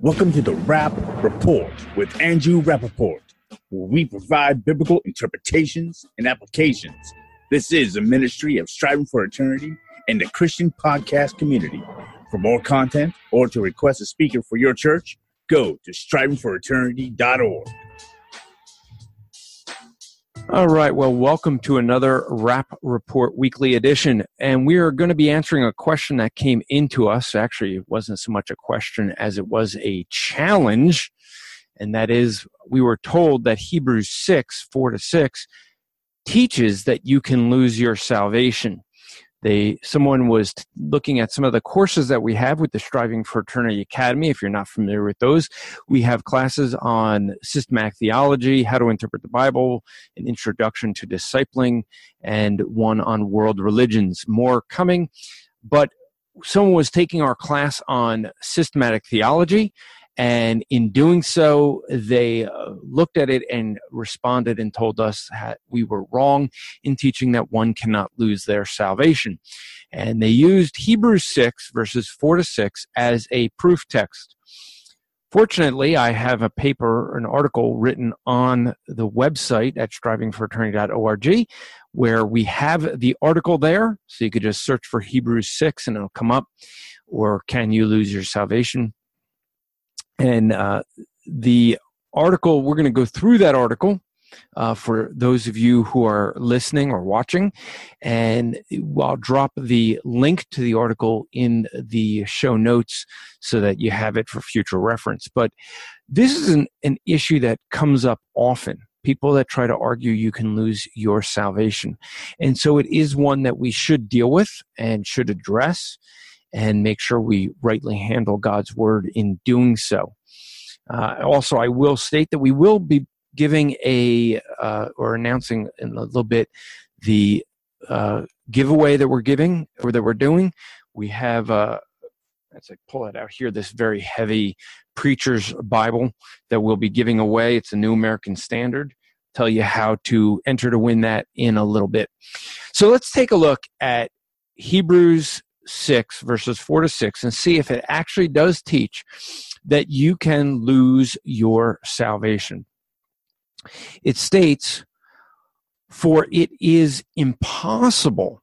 Welcome to the Rap Report with Andrew Rappaport, where we provide biblical interpretations and applications. This is a ministry of striving for eternity and the Christian podcast community. For more content or to request a speaker for your church, go to strivingforeternity.org. All right. Well, welcome to another Rap Report Weekly Edition. And we are going to be answering a question that came into us. Actually, it wasn't so much a question as it was a challenge. And that is, we were told that Hebrews 6, 4 to 6, teaches that you can lose your salvation they someone was looking at some of the courses that we have with the striving for eternity academy if you're not familiar with those. We have classes on systematic theology how to interpret the bible an introduction to discipling and one on world religions. More coming. But someone was taking our class on systematic theology and in doing so, they uh, looked at it and responded and told us that we were wrong in teaching that one cannot lose their salvation. And they used Hebrews 6, verses 4 to 6, as a proof text. Fortunately, I have a paper, an article written on the website at strivingforeternity.org where we have the article there. So you could just search for Hebrews 6 and it'll come up. Or can you lose your salvation? And uh, the article, we're going to go through that article uh, for those of you who are listening or watching. And I'll drop the link to the article in the show notes so that you have it for future reference. But this is an, an issue that comes up often. People that try to argue you can lose your salvation. And so it is one that we should deal with and should address and make sure we rightly handle God's word in doing so. Uh, also, I will state that we will be giving a uh, or announcing in a little bit the uh, giveaway that we're giving or that we're doing. We have, uh, as I pull it out here, this very heavy preacher's Bible that we'll be giving away. It's a New American Standard. Tell you how to enter to win that in a little bit. So let's take a look at Hebrews 6, verses 4 to 6, and see if it actually does teach that you can lose your salvation. It states, For it is impossible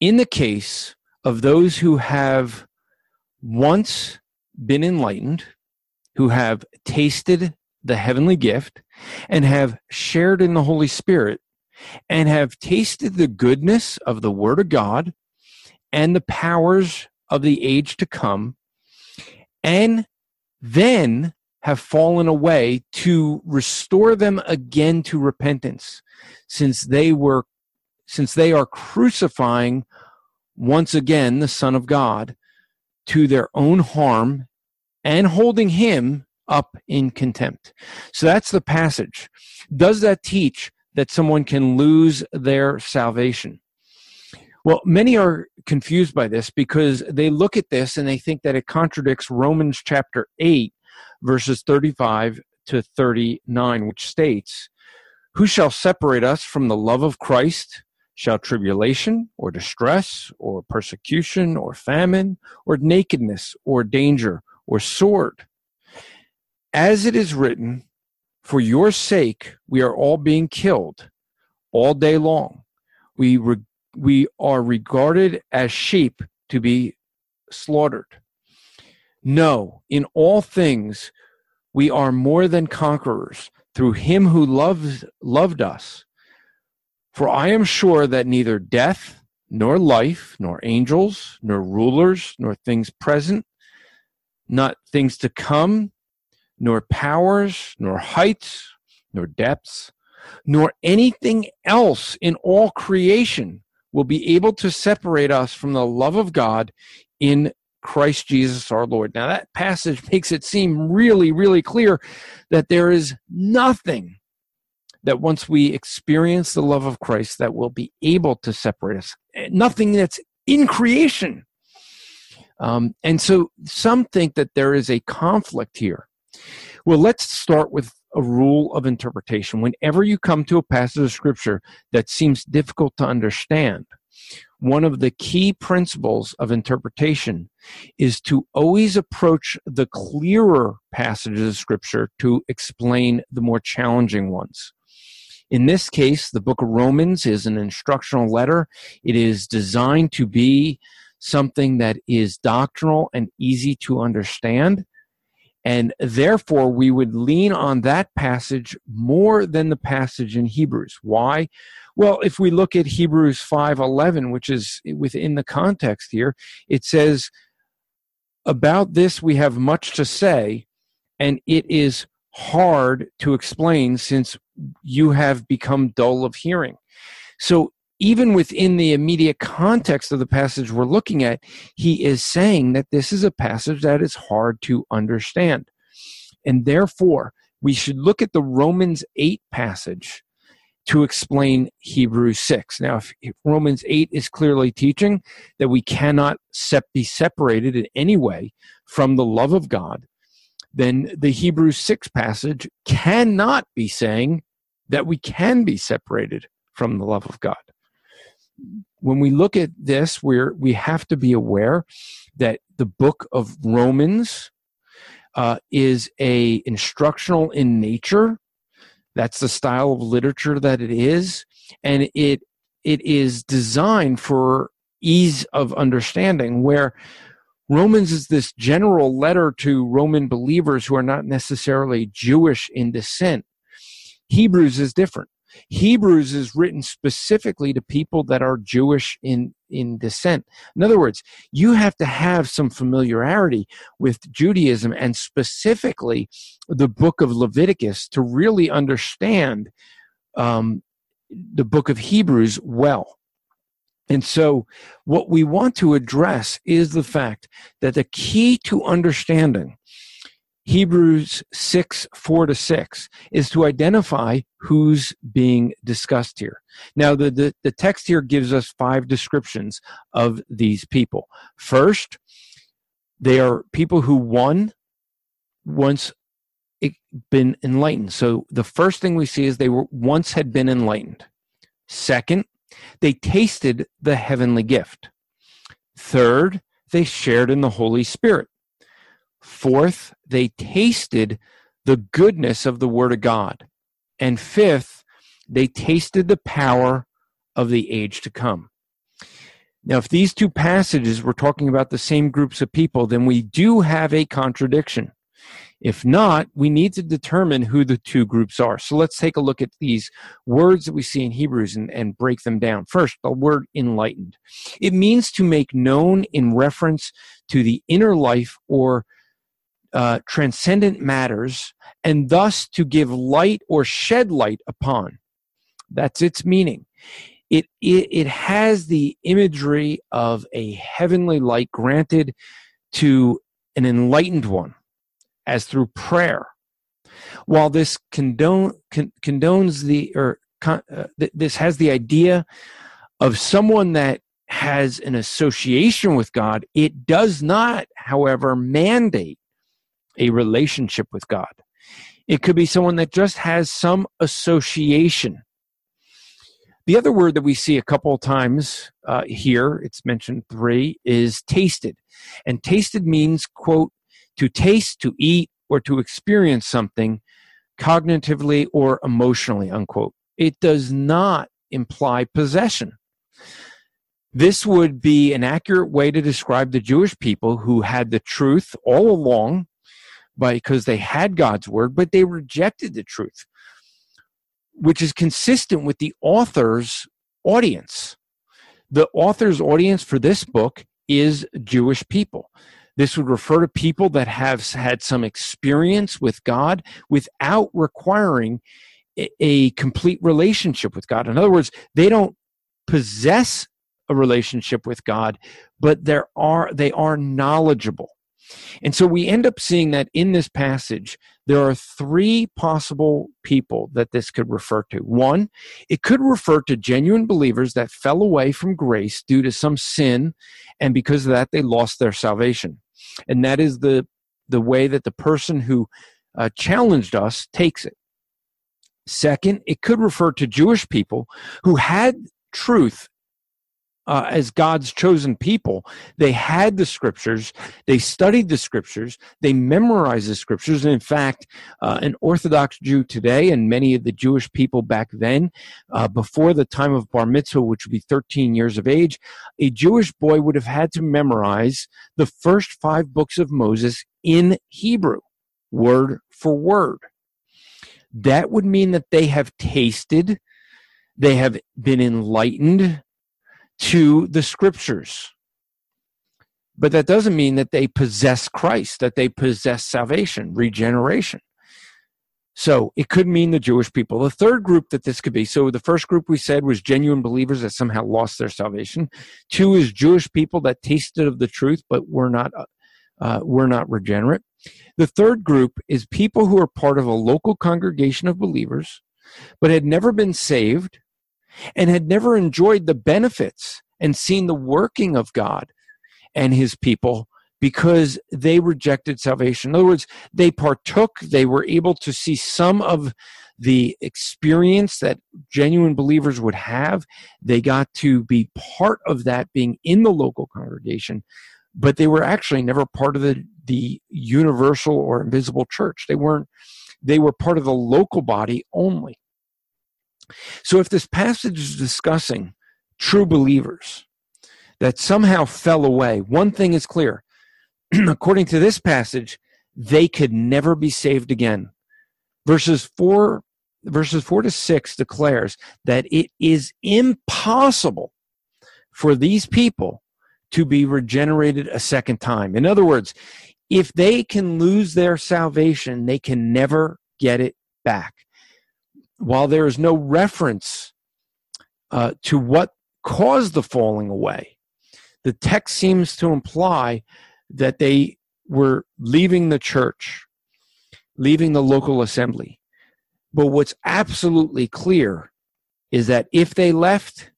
in the case of those who have once been enlightened, who have tasted the heavenly gift, and have shared in the Holy Spirit, and have tasted the goodness of the Word of God and the powers of the age to come, and then have fallen away to restore them again to repentance, since they were since they are crucifying once again the Son of God to their own harm and holding him up in contempt. So that's the passage. Does that teach that someone can lose their salvation? Well, many are confused by this because they look at this and they think that it contradicts Romans chapter 8, verses 35 to 39, which states, Who shall separate us from the love of Christ? Shall tribulation, or distress, or persecution, or famine, or nakedness, or danger, or sword? As it is written, For your sake we are all being killed all day long. We re- we are regarded as sheep to be slaughtered. No, in all things we are more than conquerors through him who loves loved us. For I am sure that neither death, nor life, nor angels, nor rulers, nor things present, not things to come, nor powers, nor heights, nor depths, nor anything else in all creation will be able to separate us from the love of God in Christ Jesus our Lord. Now, that passage makes it seem really, really clear that there is nothing that once we experience the love of Christ that will be able to separate us. Nothing that's in creation. Um, and so some think that there is a conflict here. Well, let's start with a rule of interpretation. Whenever you come to a passage of scripture that seems difficult to understand, one of the key principles of interpretation is to always approach the clearer passages of Scripture to explain the more challenging ones. In this case, the book of Romans is an instructional letter. It is designed to be something that is doctrinal and easy to understand. And therefore, we would lean on that passage more than the passage in Hebrews. Why? Well, if we look at Hebrews 5:11, which is within the context here, it says, "About this we have much to say, and it is hard to explain since you have become dull of hearing." So even within the immediate context of the passage we're looking at, he is saying that this is a passage that is hard to understand. And therefore, we should look at the Romans 8 passage to explain Hebrews 6. Now, if, if Romans 8 is clearly teaching that we cannot sep- be separated in any way from the love of God, then the Hebrews 6 passage cannot be saying that we can be separated from the love of God when we look at this, we're, we have to be aware that the book of Romans uh, is a instructional in nature. That's the style of literature that it is, and it it is designed for ease of understanding. Where Romans is this general letter to Roman believers who are not necessarily Jewish in descent. Hebrews is different. Hebrews is written specifically to people that are Jewish in, in descent. In other words, you have to have some familiarity with Judaism and specifically the book of Leviticus to really understand um, the book of Hebrews well. And so, what we want to address is the fact that the key to understanding Hebrews 6, 4 to 6, is to identify who's being discussed here. Now, the, the, the, text here gives us five descriptions of these people. First, they are people who, one, once been enlightened. So the first thing we see is they were once had been enlightened. Second, they tasted the heavenly gift. Third, they shared in the Holy Spirit. Fourth, they tasted the goodness of the Word of God. And fifth, they tasted the power of the age to come. Now, if these two passages were talking about the same groups of people, then we do have a contradiction. If not, we need to determine who the two groups are. So let's take a look at these words that we see in Hebrews and, and break them down. First, the word enlightened. It means to make known in reference to the inner life or uh, transcendent matters and thus to give light or shed light upon. That's its meaning. It, it, it has the imagery of a heavenly light granted to an enlightened one as through prayer. While this condone, con, condones the, or con, uh, th- this has the idea of someone that has an association with God, it does not, however, mandate a relationship with God. It could be someone that just has some association. The other word that we see a couple of times uh, here, it's mentioned three, is tasted. And tasted means, quote, to taste, to eat, or to experience something cognitively or emotionally, unquote. It does not imply possession. This would be an accurate way to describe the Jewish people who had the truth all along because they had God's word, but they rejected the truth, which is consistent with the author's audience. The author's audience for this book is Jewish people. This would refer to people that have had some experience with God without requiring a, complete relationship with God. In other words, they don't possess a relationship with God, but there are they are knowledgeable. And so we end up seeing that in this passage, there are three possible people that this could refer to. One, it could refer to genuine believers that fell away from grace due to some sin, and because of that, they lost their salvation. And that is the, the way that the person who uh, challenged us takes it. Second, it could refer to Jewish people who had truth uh, as God's chosen people. They had the scriptures, they studied the scriptures, they memorized the scriptures. And in fact, uh, an Orthodox Jew today and many of the Jewish people back then, uh, before the time of Bar Mitzvah, which would be 13 years of age, a Jewish boy would have had to memorize the first five books of Moses in Hebrew, word for word. That would mean that they have tasted, they have been enlightened, to the scriptures. But that doesn't mean that they possess Christ, that they possess salvation, regeneration. So it could mean the Jewish people. The third group that this could be so the first group we said was genuine believers that somehow lost their salvation. Two is Jewish people that tasted of the truth but were not uh, were not regenerate. The third group is people who are part of a local congregation of believers but had never been saved and had never enjoyed the benefits and seen the working of God and his people because they rejected salvation. In other words, they partook, they were able to see some of the experience that genuine believers would have. They got to be part of that being in the local congregation, but they were actually never part of the, the universal or invisible church. They weren't, they were part of the local body only. So if this passage is discussing true believers that somehow fell away, one thing is clear. According to this passage, they could never be saved again. Verses 4 verses 4 to 6 declares that it is impossible for these people to be regenerated a second time. In other words, if they can lose their salvation, they can never get it back while there is no reference uh, to what caused the falling away, the text seems to imply that they were leaving the church, leaving the local assembly. But what's absolutely clear is that if they left,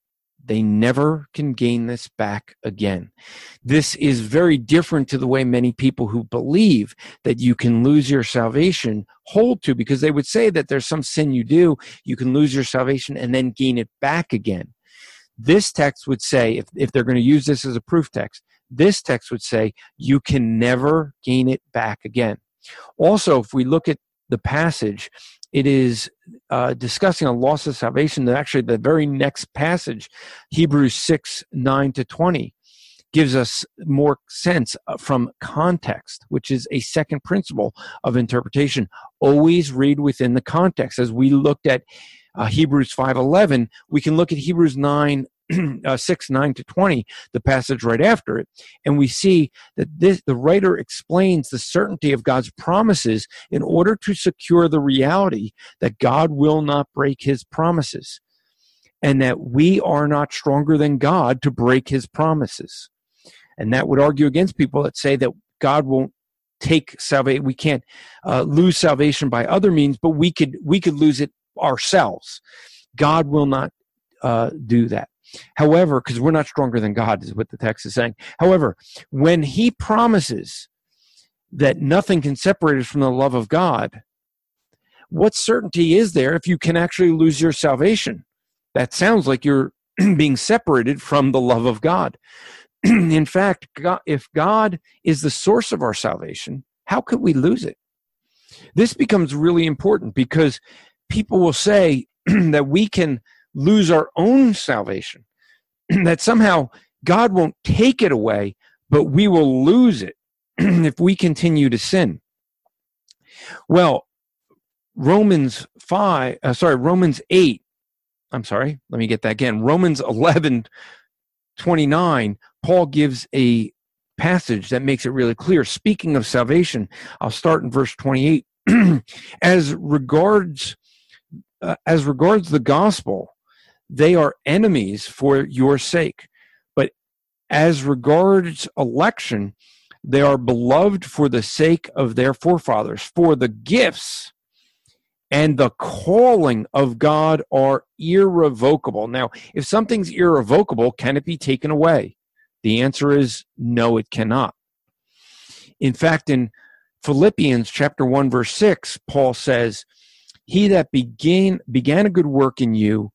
they never can gain this back again. This is very different to the way many people who believe that you can lose your salvation hold to because they would say that there's some sin you do, you can lose your salvation and then gain it back again. This text would say, if, if they're going to use this as a proof text, this text would say you can never gain it back again. Also, if we look at the passage, it is uh, discussing a loss of salvation. Actually, the very next passage, Hebrews 6 9 to 20, gives us more sense uh, from context, which is a second principle of interpretation. Always read within the context. As we looked at uh, Hebrews 5:11, we can look at Hebrews 9 uh, 6 9 to 20 the passage right after it. And we see that this the writer explains the certainty of god's promises in order to secure the reality that god will not break his promises and that we are not stronger than god to break his promises. And that would argue against people that say that god won't take salvation we can't uh, lose salvation by other means but we could we could lose it ourselves. God will not uh, do that However, because we're not stronger than God, is what the text is saying. However, when He promises that nothing can separate us from the love of God, what certainty is there if you can actually lose your salvation? That sounds like you're being separated from the love of God. In fact, God, if God is the source of our salvation, how could we lose it? This becomes really important because people will say that we can lose our own salvation, that somehow God won't take it away, but we will lose it if we continue to sin. Well, Romans 5, uh, sorry, Romans 8, I'm sorry, let me get that again. Romans 11, 29, Paul gives a passage that makes it really clear. Speaking of salvation, I'll start in verse 28. as regards uh, as regards the gospel, they are enemies for your sake. But as regards election, they are beloved for the sake of their forefathers, for the gifts and the calling of God are irrevocable. Now, if something's irrevocable, can it be taken away? The answer is no, it cannot. In fact, in Philippians chapter 1 verse 6, Paul says, "He that began began a good work in you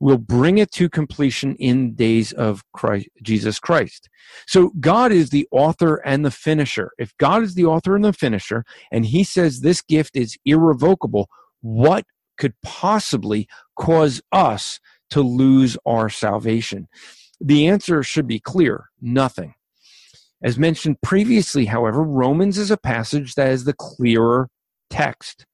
will bring it to completion in days of Christ, Jesus Christ. So God is the author and the finisher. If God is the author and the finisher, and he says this gift is irrevocable, what could possibly cause us to lose our salvation? The answer should be clear nothing. As mentioned previously, however, Romans is a passage that is the clearer text.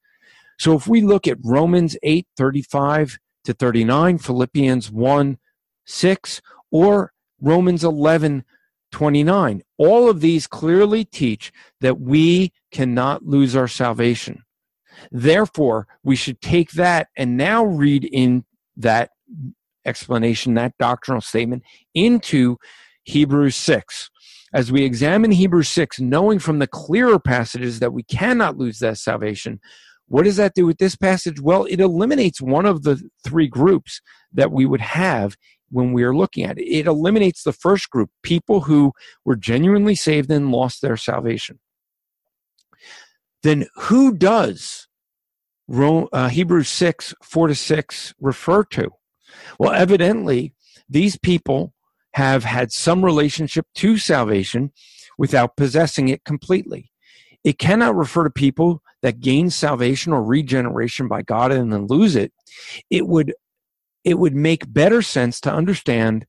So if we look at Romans 8 35 to 39, Philippians 1 6, or Romans 11 29, all of these clearly teach that we cannot lose our salvation. Therefore, we should take that and now read in that explanation, that doctrinal statement, into Hebrews 6. As we examine Hebrews 6, knowing from the clearer passages that we cannot lose that salvation, what does that do with this passage? Well, it eliminates one of the three groups that we would have when we are looking at it. It eliminates the first group, people who were genuinely saved and lost their salvation. Then who does uh, Hebrews 6, 4 to 6 refer to? Well, evidently, these people have had some relationship to salvation without possessing it completely. It cannot refer to people that gain salvation or regeneration by God and then lose it. It would it would make better sense to understand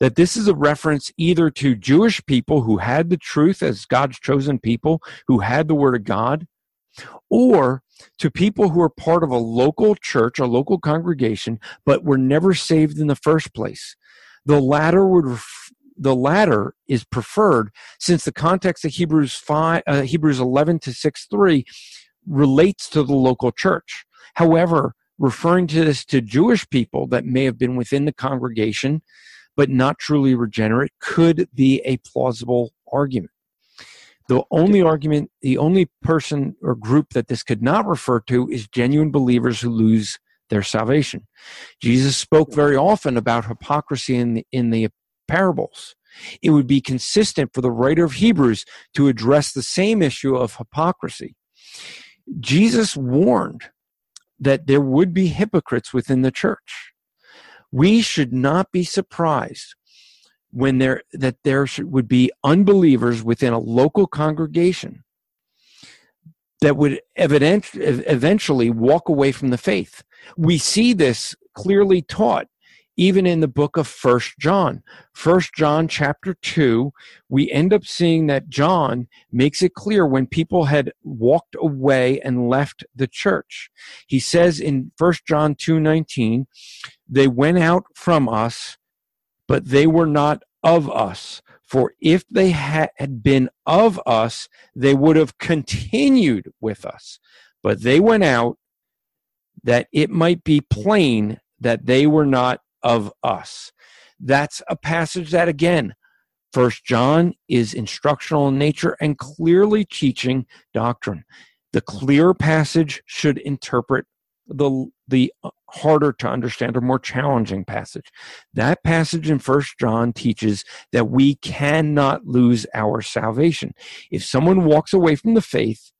that this is a reference either to Jewish people who had the truth as God's chosen people, who had the word of God, or to people who are part of a local church, a local congregation, but were never saved in the first place. The latter would ref- the latter is preferred since the context of Hebrews 5 uh, Hebrews 11 to 6 3 relates to the local church. However, referring to this to Jewish people that may have been within the congregation but not truly regenerate could be a plausible argument. The only argument, the only person or group that this could not refer to is genuine believers who lose their salvation. Jesus spoke very often about hypocrisy in the, in the parables. It would be consistent for the writer of Hebrews to address the same issue of hypocrisy. Jesus warned that there would be hypocrites within the church. We should not be surprised when there that there should, would be unbelievers within a local congregation that would evident, eventually walk away from the faith. We see this clearly taught even in the book of first john. First john chapter 2 we end up seeing that john makes it clear when people had walked away and left the church. He says in first john 2.19 they went out from us but they were not of us. For if they had been of us, they would have continued with us. But they went out that it might be plain that they were not of us. That's a passage that, again, First John is instructional in nature and clearly teaching doctrine. The clear passage should interpret the the harder to understand or more challenging passage. That passage in First John teaches that we cannot lose our salvation. If someone walks away from the faith,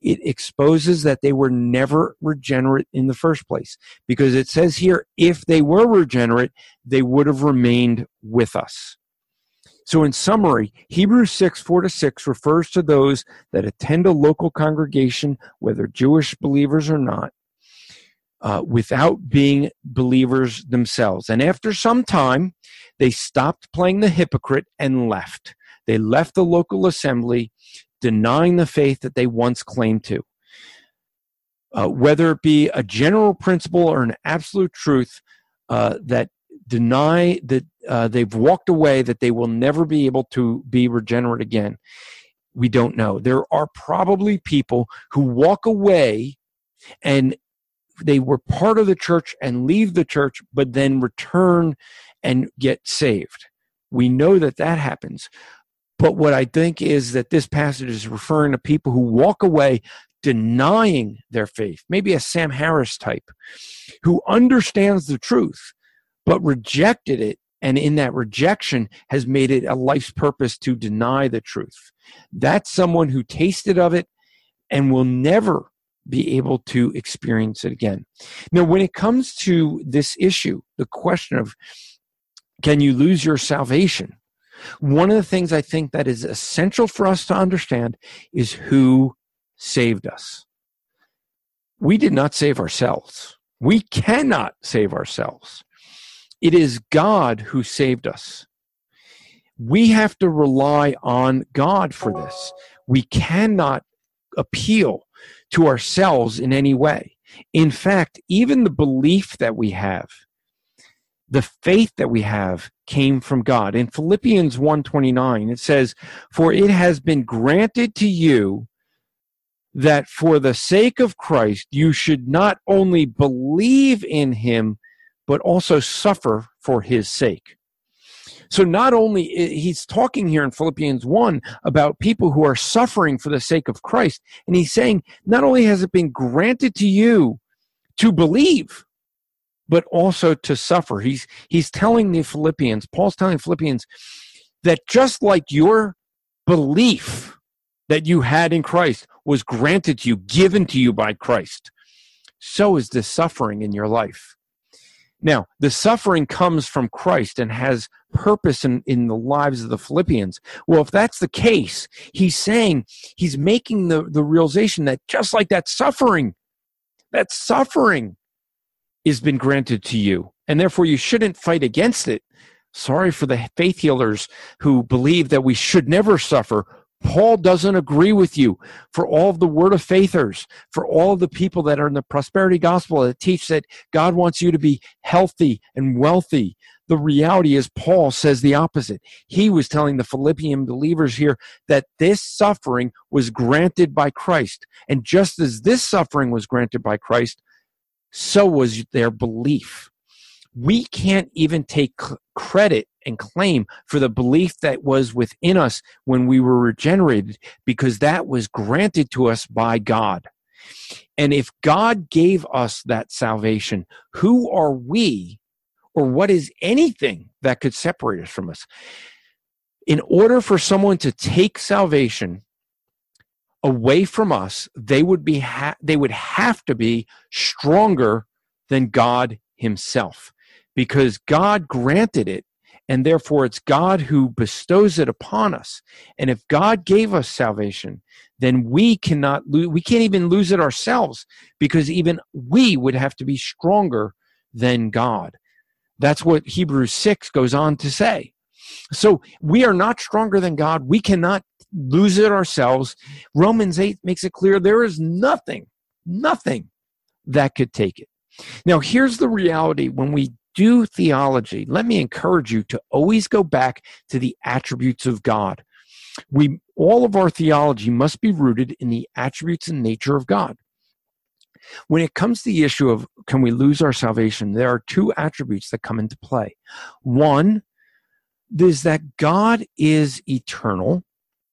it exposes that they were never regenerate in the first place. Because it says here, if they were regenerate, they would have remained with us. So, in summary, Hebrews 6 4 to 6 refers to those that attend a local congregation, whether Jewish believers or not, uh, without being believers themselves. And after some time, they stopped playing the hypocrite and left. They left the local assembly, denying the faith that they once claimed to. Uh, whether it be a general principle or an absolute truth uh, that deny that uh, they've walked away, that they will never be able to be regenerate again, we don't know. There are probably people who walk away and they were part of the church and leave the church, but then return and get saved. We know that that happens. But what I think is that this passage is referring to people who walk away denying their faith, maybe a Sam Harris type, who understands the truth, but rejected it. And in that rejection has made it a life's purpose to deny the truth. That's someone who tasted of it and will never be able to experience it again. Now, when it comes to this issue, the question of can you lose your salvation? One of the things I think that is essential for us to understand is who saved us. We did not save ourselves. We cannot save ourselves. It is God who saved us. We have to rely on God for this. We cannot appeal to ourselves in any way. In fact, even the belief that we have, the faith that we have came from God. In Philippians 1:29 it says, "For it has been granted to you that for the sake of Christ you should not only believe in him but also suffer for his sake." So not only he's talking here in Philippians 1 about people who are suffering for the sake of Christ, and he's saying not only has it been granted to you to believe, but also to suffer. He's he's telling the Philippians, Paul's telling Philippians that just like your belief that you had in Christ was granted to you, given to you by Christ, so is the suffering in your life. Now, the suffering comes from Christ and has purpose in, in the lives of the Philippians. Well, if that's the case, he's saying, he's making the, the realization that just like that suffering, that suffering has been granted to you, and therefore you shouldn't fight against it. Sorry for the faith healers who believe that we should never suffer Paul doesn't agree with you. For all of the word of faithers, for all of the people that are in the prosperity gospel that teach that God wants you to be healthy and wealthy, the reality is Paul says the opposite. He was telling the Philippian believers here that this suffering was granted by Christ. And just as this suffering was granted by Christ, so was their belief we can't even take credit and claim for the belief that was within us when we were regenerated because that was granted to us by God. And if God gave us that salvation, who are we or what is anything that could separate us from us? In order for someone to take salvation away from us, they would be ha- they would have to be stronger than God himself because God granted it and therefore it's God who bestows it upon us. And if God gave us salvation, then we cannot lose, we can't even lose it ourselves because even we would have to be stronger than God. That's what Hebrews 6 goes on to say. So we are not stronger than God. We cannot lose it ourselves. Romans 8 makes it clear there is nothing, nothing that could take it. Now, here's the reality when we do theology, let me encourage you to always go back to the attributes of God. We all of our theology must be rooted in the attributes and nature of God. When it comes to the issue of can we lose our salvation, there are two attributes that come into play. One is that God is eternal,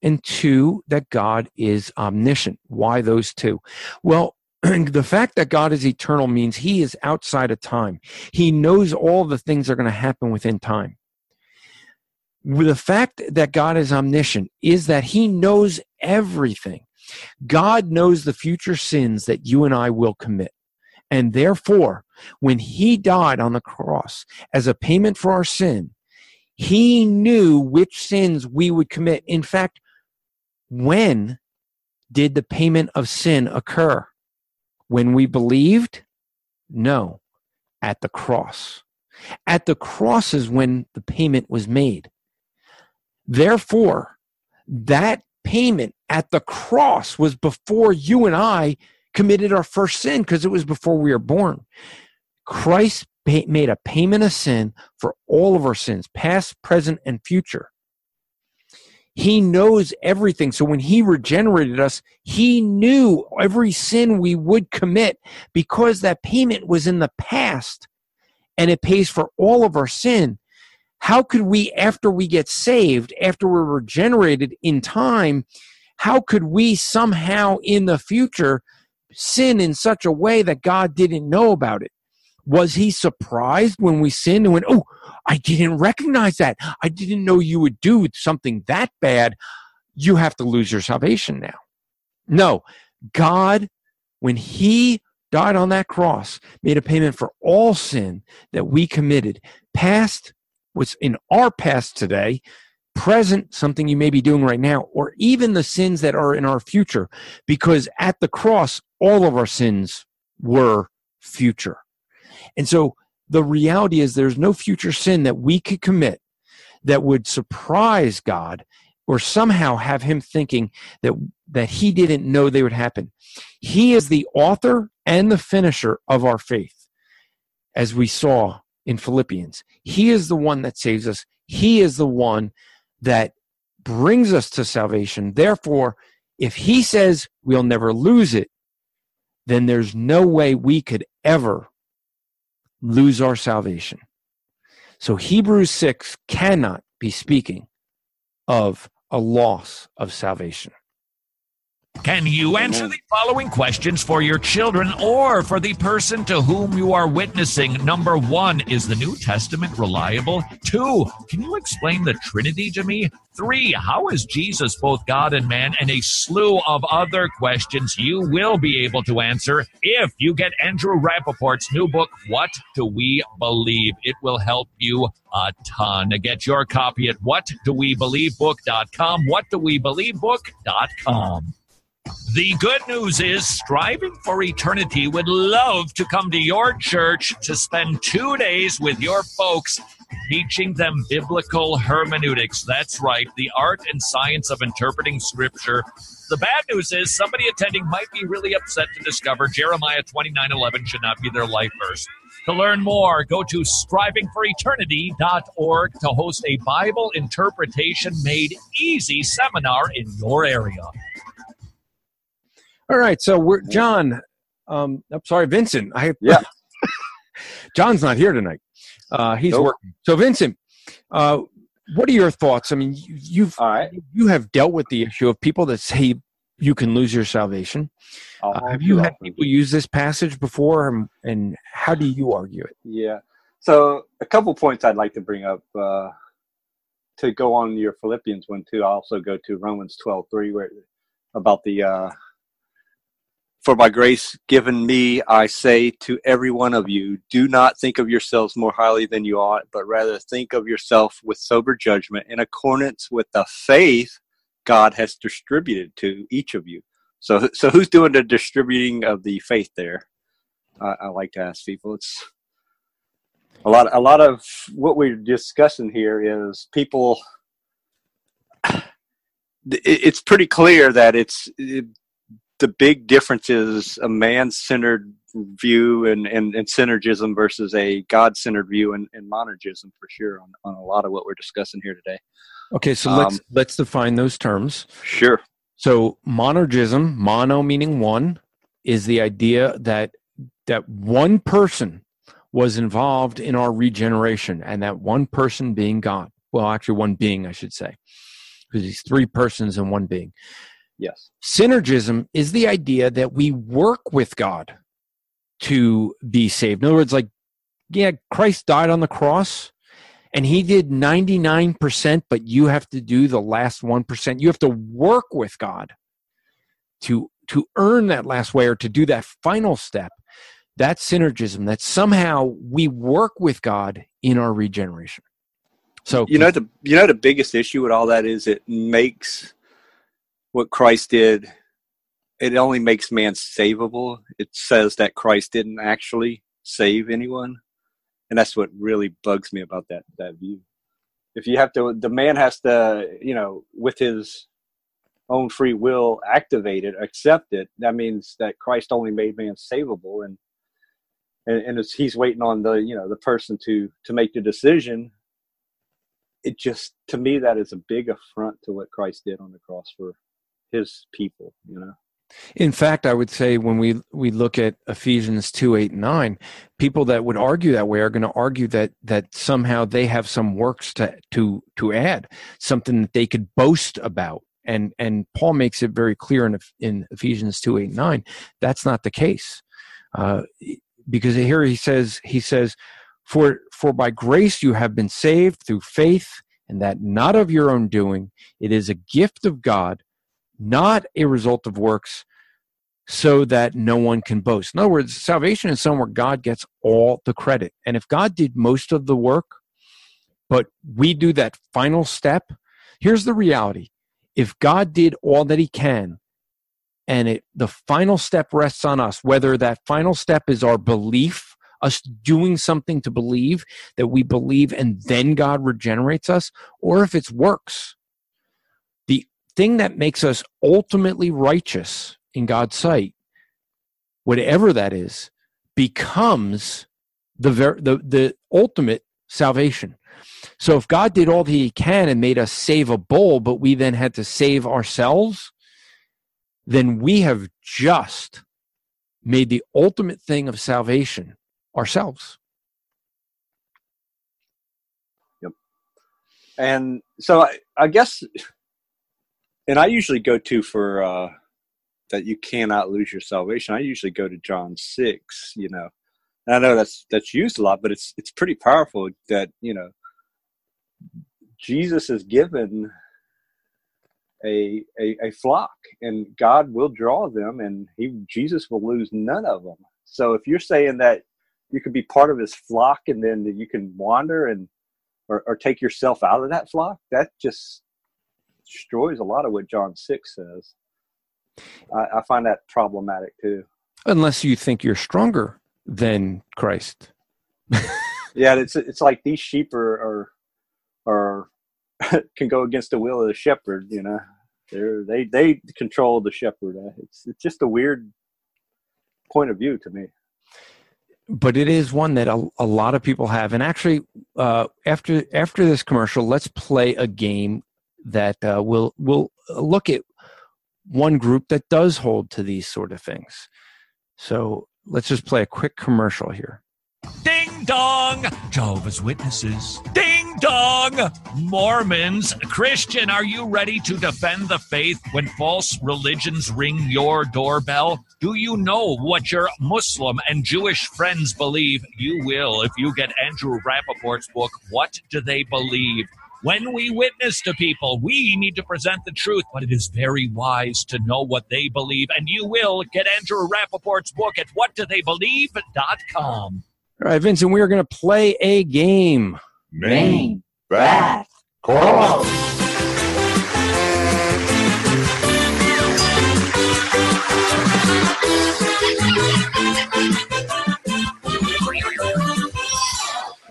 and two, that God is omniscient. Why those two? Well, the fact that God is eternal means he is outside of time. He knows all the things that are going to happen within time. The fact that God is omniscient is that he knows everything. God knows the future sins that you and I will commit. And therefore, when he died on the cross as a payment for our sin, he knew which sins we would commit. In fact, when did the payment of sin occur? When we believed? No, at the cross. At the cross is when the payment was made. Therefore, that payment at the cross was before you and I committed our first sin because it was before we were born. Christ pay, made a payment of sin for all of our sins, past, present, and future. He knows everything. So when he regenerated us, he knew every sin we would commit because that payment was in the past and it pays for all of our sin. How could we, after we get saved, after we're regenerated in time, how could we somehow in the future sin in such a way that God didn't know about it? Was he surprised when we sinned and went, Oh, I didn't recognize that. I didn't know you would do something that bad. You have to lose your salvation now. No, God when he died on that cross, made a payment for all sin that we committed, past, what's in our past today, present, something you may be doing right now, or even the sins that are in our future, because at the cross, all of our sins were future. And so the reality is there's no future sin that we could commit that would surprise God or somehow have him thinking that that he didn't know they would happen. He is the author and the finisher of our faith, as we saw in Philippians. He is the one that saves us. He is the one that brings us to salvation. Therefore, if he says we'll never lose it, then there's no way we could ever lose our salvation. So Hebrews 6 cannot be speaking of a loss of salvation. Can you answer the following questions for your children or for the person to whom you are witnessing? Number one, is the New Testament reliable? Two, can you explain the Trinity to me? Three, how is Jesus both God and man? And a slew of other questions you will be able to answer if you get Andrew Rappaport's new book, What Do We Believe? It will help you a ton. Get your copy at whatdowebelievebook.com, whatdowebelievebook.com. The good news is Striving for Eternity would love to come to your church to spend two days with your folks teaching them biblical hermeneutics. That's right, the art and science of interpreting scripture. The bad news is somebody attending might be really upset to discover Jeremiah 29:11 should not be their life verse. To learn more, go to strivingforeternity.org to host a Bible interpretation made easy seminar in your area. All right, so we're John. Um, I'm sorry, Vincent. I yeah. John's not here tonight. Uh, he's nope. working. So, Vincent, uh, what are your thoughts? I mean, you, have All right. you have dealt with the issue of people that say you can lose your salvation. Uh, have you had people use this passage before, and, and, how do you argue it? Yeah. So, a couple points I'd like to bring up uh, to go on your Philippians one too. I also go to Romans twelve three, where about the uh, for by grace given me, I say to every one of you, do not think of yourselves more highly than you ought, but rather think of yourself with sober judgment in accordance with the faith God has distributed to each of you. So, so who's doing the distributing of the faith there? I, I like to ask people. It's a lot. A lot of what we're discussing here is people. It's pretty clear that it's the big difference is a man-centered view and, and, and synergism versus a God-centered view and, and monergism for sure on, on a lot of what we're discussing here today. Okay, so let's um, let's define those terms. Sure. So monergism, mono meaning one, is the idea that that one person was involved in our regeneration, and that one person being God. Well, actually, one being, I should say, because he's three persons in one being. Yes. Synergism is the idea that we work with God to be saved. In other words, like, yeah, Christ died on the cross and he did 99%, but you have to do the last 1%. You have to work with God to to earn that last way or to do that final step. That's synergism. That somehow we work with God in our regeneration. So you know the you know the biggest issue with all that is it makes what Christ did, it only makes man savable. It says that Christ didn't actually save anyone. And that's what really bugs me about that, that view. If you have to, the man has to, you know, with his own free will activate it, accept it. That means that Christ only made man savable. And, and, and he's waiting on the, you know, the person to, to make the decision. It just, to me, that is a big affront to what Christ did on the cross for, his people you know? In fact i would say when we we look at ephesians 2 8 and 9 people that would argue that way are going to argue that that somehow they have some works to to to add something that they could boast about. And and paul makes it very clear in in ephesians 2 8 and 9 that's not the case. Uh, because here he says he says for for by grace you have been saved through faith and that not of your own doing. It is a gift of god not a result of works, so that no one can boast. In other words, salvation is somewhere God gets all the credit. And if God did most of the work, but we do that final step, here's the reality. If God did all that he can, and it the final step rests on us, whether that final step is our belief, us doing something to believe that we believe and then God regenerates us, or if it's works. Thing that makes us ultimately righteous in God's sight, whatever that is, becomes the ver- the the ultimate salvation. So if God did all that he can and made us save a bull, but we then had to save ourselves, then we have just made the ultimate thing of salvation ourselves. Yep. And so I, I guess, and I usually go to for uh, that you cannot lose your salvation. I usually go to John six. You know, and I know that's that's used a lot, but it's it's pretty powerful that you know Jesus is given a, a, a flock and God will draw them and he Jesus will lose none of them. So if you're saying that you could be part of his flock and then you can wander and or, or take yourself out of that flock, that just destroys a lot of what John six says. I, I find that problematic too. Unless you think you're stronger than Christ. yeah, it's it's like these sheep are are, are can go against the will of the shepherd. You know, they they they control the shepherd. Uh, it's it's just a weird point of view to me. But it is one that a, a lot of people have. And actually, uh, after after this commercial, let's play a game that uh, will will look at one group that does hold to these sort of things. So let's just play a quick commercial here. Ding dong! Jehovah's Witnesses. Ding dong! Mormons. Christian, are you ready to defend the faith when false religions ring your doorbell? Do you know what your Muslim and Jewish friends believe? You will if you get Andrew Rappaport's book, What Do They Believe? When we witness to people, we need to present the truth, but it is very wise to know what they believe. And you will get Andrew Rappaport's book at whatdotheybelieve.com. All right, Vincent, we are going to play a game. Main, back, cross.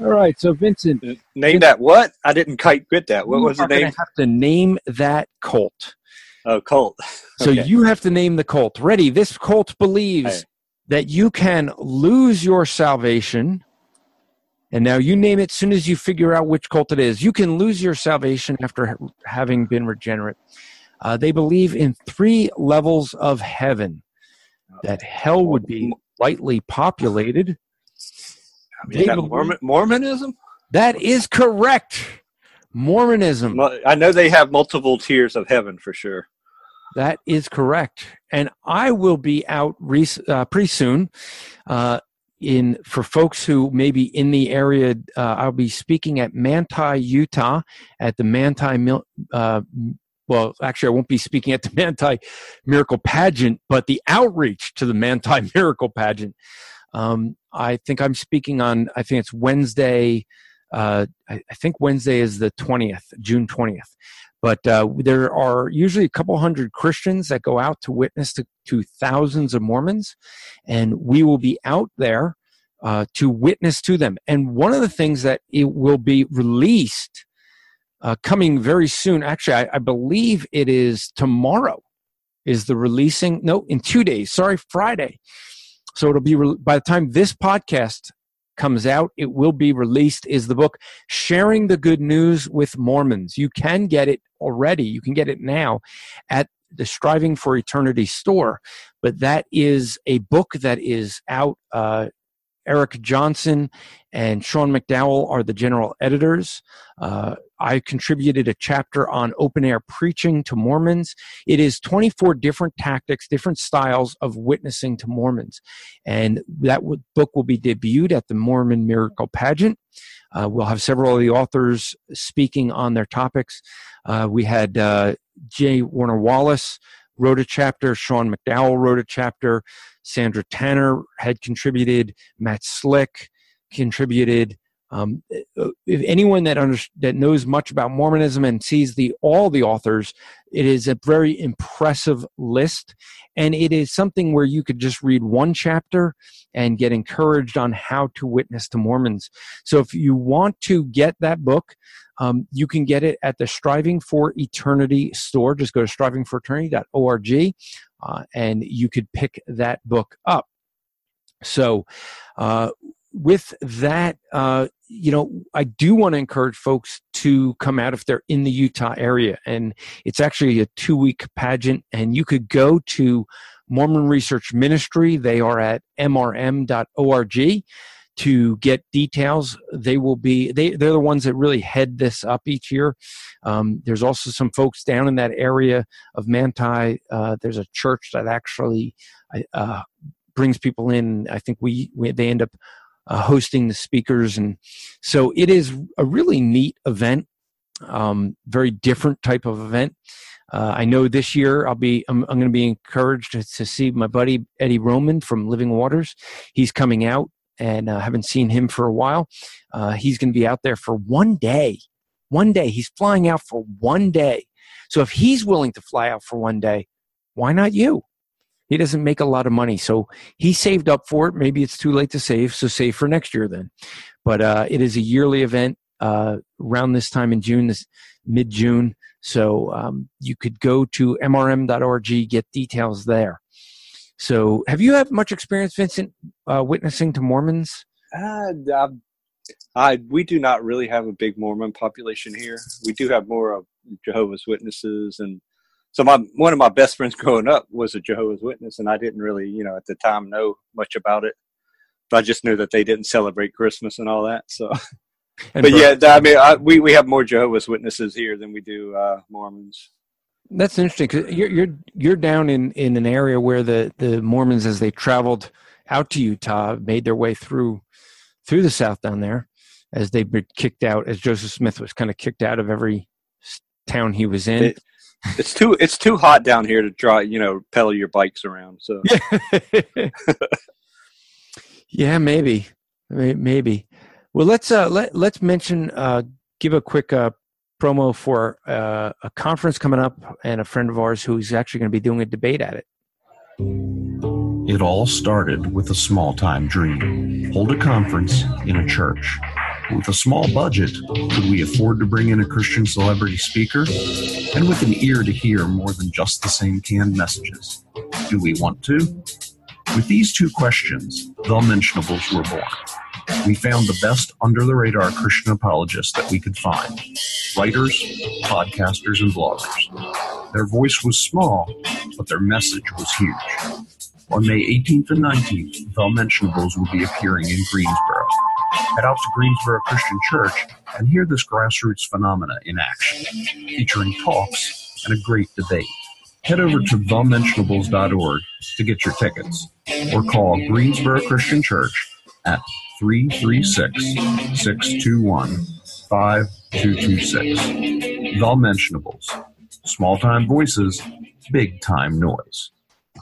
All right, so Vincent, Name that what? I didn't quite get that. What was the name? Have to name that cult. Oh, cult. So Okay. you have to name the cult. Ready? This cult believes Hey. that you can lose your salvation. And now you name it as soon as you figure out which cult it is. You can lose your salvation after ha- having been regenerate. Uh, they believe in three levels of heaven. That hell would be lightly populated. Is that believe- Mormon, Mormonism? That is correct. Mormonism. I know they have multiple tiers of heaven for sure. That is correct. And I will be out re- uh, pretty soon. Uh, in for folks who may be in the area, uh, I'll be speaking at Manti, Utah, at the Manti. Mil- Uh, well, actually, I won't be speaking at the Manti Miracle Pageant, but the outreach to the Manti Miracle Pageant. Um, I think I'm speaking on. I think it's Wednesday. Uh, I, I think Wednesday is the twentieth, June twentieth. But uh, there are usually a couple hundred Christians that go out to witness to, to thousands of Mormons, and we will be out there uh, to witness to them. And one of the things that it will be released uh, coming very soon, actually, I, I believe it is tomorrow, is the releasing, no, in two days, sorry, Friday. So it'll be, re- by the time this podcast comes out, it will be released, is the book Sharing the Good News with Mormons. You can get it already, you can get it now at the Striving for Eternity store. But that is a book that is out. Uh, Eric Johnson and Sean McDowell are the general editors. Uh, I contributed a chapter on open air preaching to Mormons. It is 24 different tactics, different styles of witnessing to Mormons. And that book will be debuted at the Mormon Miracle Pageant. Uh, we'll have several of the authors speaking on their topics. Uh, we had uh, J. Warner Wallace, wrote a chapter. Sean McDowell wrote a chapter. Sandra Tanner had contributed. Matt Slick contributed. Um, if anyone that under, that knows much about Mormonism and sees the all the authors, it is a very impressive list, and it is something where you could just read one chapter and get encouraged on how to witness to Mormons. So, if you want to get that book, um, you can get it at the Striving for Eternity store. Just go to strivingforeternity.org, uh, and you could pick that book up. So, uh, with that, uh, you know, I do want to encourage folks to come out if they're in the Utah area. And it's actually a two week pageant, and you could go to Mormon Research Ministry. They are at mrm.org to get details. They will be, they, they're the ones that really head this up each year. Um, there's also some folks down in that area of Manti. Uh, there's a church that actually uh, brings people in. I think we, we they end up uh, hosting the speakers. And so it is a really neat event, um, very different type of event. Uh, I know this year I'll be I'm, I'm going to be encouraged to, to, see my buddy Eddie Roman from Living Waters. He's coming out, and I uh, haven't seen him for a while. Uh, he's going to be out there for one day. One day he's flying out for one day. So if he's willing to fly out for one day, why not you? He doesn't make a lot of money. So he saved up for it. Maybe it's too late to save, so save for next year then. But uh, it is a yearly event uh, around this time in June, this mid June. So um, you could go to mrm.org, get details there. So have you had much experience, Vincent, uh, witnessing to Mormons? Uh, I, we do not really have a big Mormon population here. We do have more of Jehovah's Witnesses and so my one of my best friends growing up was a Jehovah's Witness, and I didn't really, you know, at the time know much about it. But I just knew that they didn't celebrate Christmas and all that. So, and but yeah, I mean, I, we we have more Jehovah's Witnesses here than we do uh, Mormons. That's interesting because you're you're you're down in in an area where the the Mormons, as they traveled out to Utah, made their way through through the South down there, as they were kicked out, as Joseph Smith was kind of kicked out of every town he was in. It, it's too it's too hot down here to try you know pedal your bikes around so. Yeah maybe. Maybe. Well let's uh let, let's mention uh give a quick uh promo for uh, a conference coming up and a friend of ours who's actually going to be doing a debate at it. It all started with a small time dream. Hold a conference in a church with a small budget, could we afford to bring in a Christian celebrity speaker? And with an ear to hear more than just the same canned messages, do we want to? With these two questions, the mentionables were born. We found the best under the radar Christian apologists that we could find writers, podcasters, and bloggers. Their voice was small, but their message was huge. On May 18th and 19th, the mentionables will be appearing in Greensboro head out to Greensboro Christian Church and hear this grassroots phenomena in action, featuring talks and a great debate. Head over to thementionables.org to get your tickets or call Greensboro Christian Church at 336 621 5226. The Mentionables. Small time voices, big time noise.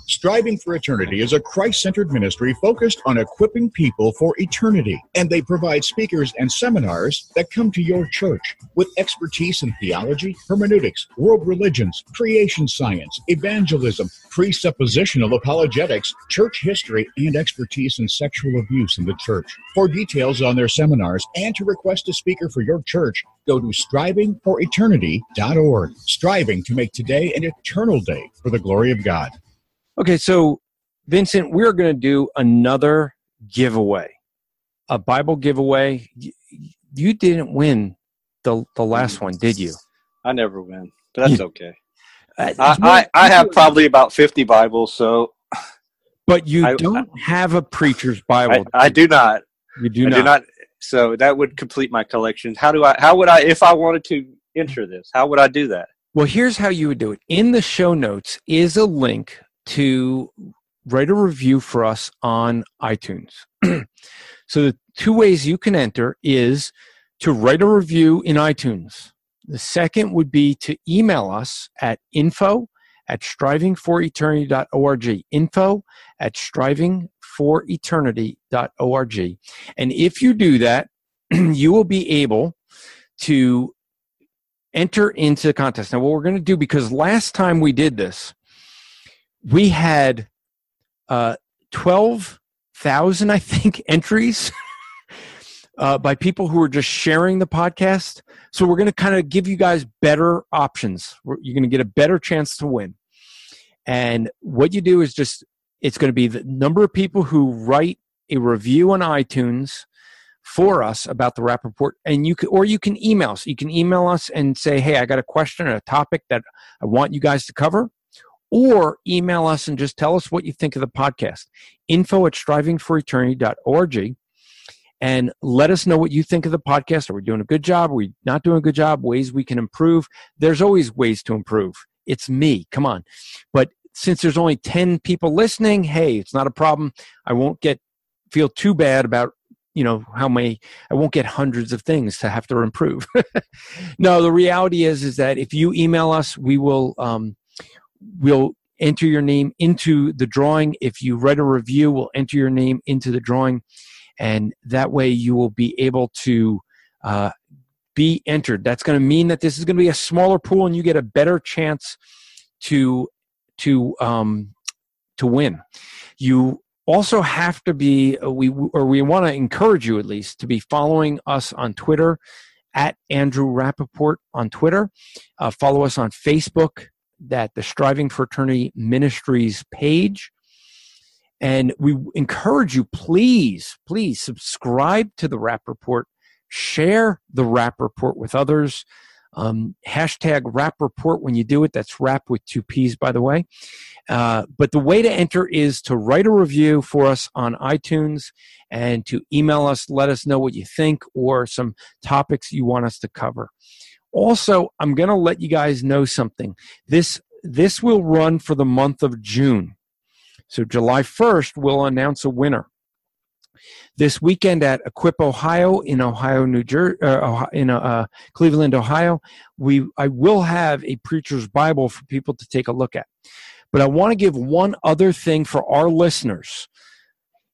Striving for Eternity is a Christ centered ministry focused on equipping people for eternity, and they provide speakers and seminars that come to your church with expertise in theology, hermeneutics, world religions, creation science, evangelism, presuppositional apologetics, church history, and expertise in sexual abuse in the church. For details on their seminars and to request a speaker for your church, go to strivingforeternity.org. Striving to make today an eternal day for the glory of God. Okay, so Vincent, we're going to do another giveaway, a Bible giveaway. You didn't win the the last one, did you? I never win, but that's okay. Uh, I, I, I have probably about fifty Bibles, so. But you I, don't have a preacher's Bible. I, I do not. You do not. do not. So that would complete my collection. How do I? How would I? If I wanted to enter this, how would I do that? Well, here's how you would do it. In the show notes is a link to write a review for us on iTunes. so the two ways you can enter is to write a review in iTunes. The second would be to email us at info at strivingforeternity.org. Info at strivingforeternity.org. And if you do that, you will be able to enter into the contest. Now, what we're going to do, because last time we did this, we had uh, 12,000, I think, entries uh, by people who are just sharing the podcast. So we're going to kind of give you guys better options. You're going to get a better chance to win. And what you do is just, it's going to be the number of people who write a review on iTunes for us about the rap report and you can or you can email us you can email us and say hey i got a question or a topic that i want you guys to cover or email us and just tell us what you think of the podcast. Info at strivingforeternity.org and let us know what you think of the podcast. Are we doing a good job? Are we not doing a good job? Ways we can improve. There's always ways to improve. It's me. Come on. But since there's only 10 people listening hey it's not a problem. I won't get feel too bad about you know how many i won't get hundreds of things to have to improve. No the reality is is that if you email us we will um, we'll enter your name into the drawing. If you write a review we'll enter your name into the drawing. And that way you will be able to uh, be entered. That's going to mean that this is going to be a smaller pool and you get a better chance to to um, to win. You also have to be uh, we or we want to encourage you at least to be following us on Twitter at Andrew Rappaport on Twitter. Uh, follow us on Facebook that the Striving for Eternity Ministries page. And we encourage you, please, please subscribe to the Rap Report, share the Rap Report with others. Um, hashtag Rap Report when you do it. That's Rap with two P's, by the way. Uh, but the way to enter is to write a review for us on iTunes and to email us, let us know what you think or some topics you want us to cover. Also, I'm going to let you guys know something. This this will run for the month of June. So July 1st, we'll announce a winner. This weekend at Equip Ohio in Ohio, New Jersey, uh, in uh, Cleveland, Ohio, we I will have a preacher's Bible for people to take a look at. But I want to give one other thing for our listeners.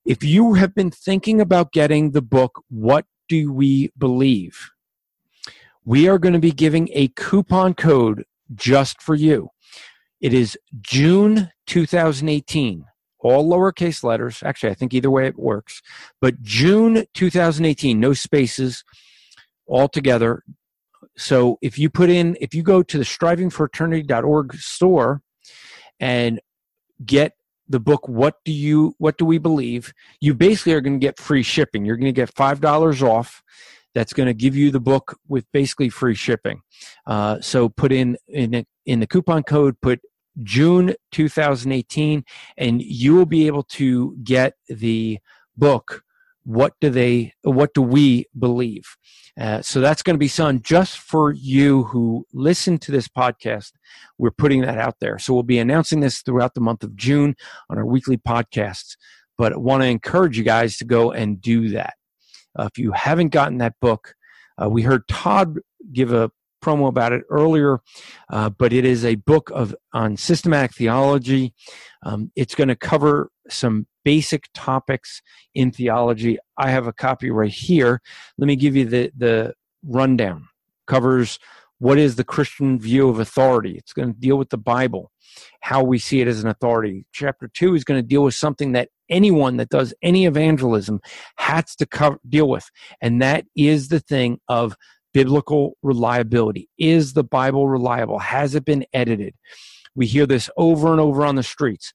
If you have been thinking about getting the book, What Do We Believe? We are going to be giving a coupon code just for you. It is June 2018, all lowercase letters. Actually, I think either way it works. But June 2018, no spaces, all together. So if you put in, if you go to the strivingforeternity.org store and get the book what do you what do we believe you basically are going to get free shipping you're going to get five dollars off that's going to give you the book with basically free shipping. Uh, so put in in, in the coupon code put june 2018 and you will be able to get the book what do they what do we believe? Uh, so that's going to be son just for you who listen to this podcast. We're putting that out there. So we'll be announcing this throughout the month of june on our weekly podcasts but I want to encourage you guys to go and do that uh, if you haven't gotten that book uh, we heard todd give a promo about it earlier, uh, but it is a book of on systematic theology. Um, it's going to cover some basic topics in theology. I have a copy right here. Let me give you the the rundown. Covers what is the Christian view of authority. It's going to deal with the Bible, how we see it as an authority. Chapter two is going to deal with something that anyone that does any evangelism has to cover, deal with, and that is the thing of biblical reliability. Is the Bible reliable? Has it been edited? We hear this over and over on the streets.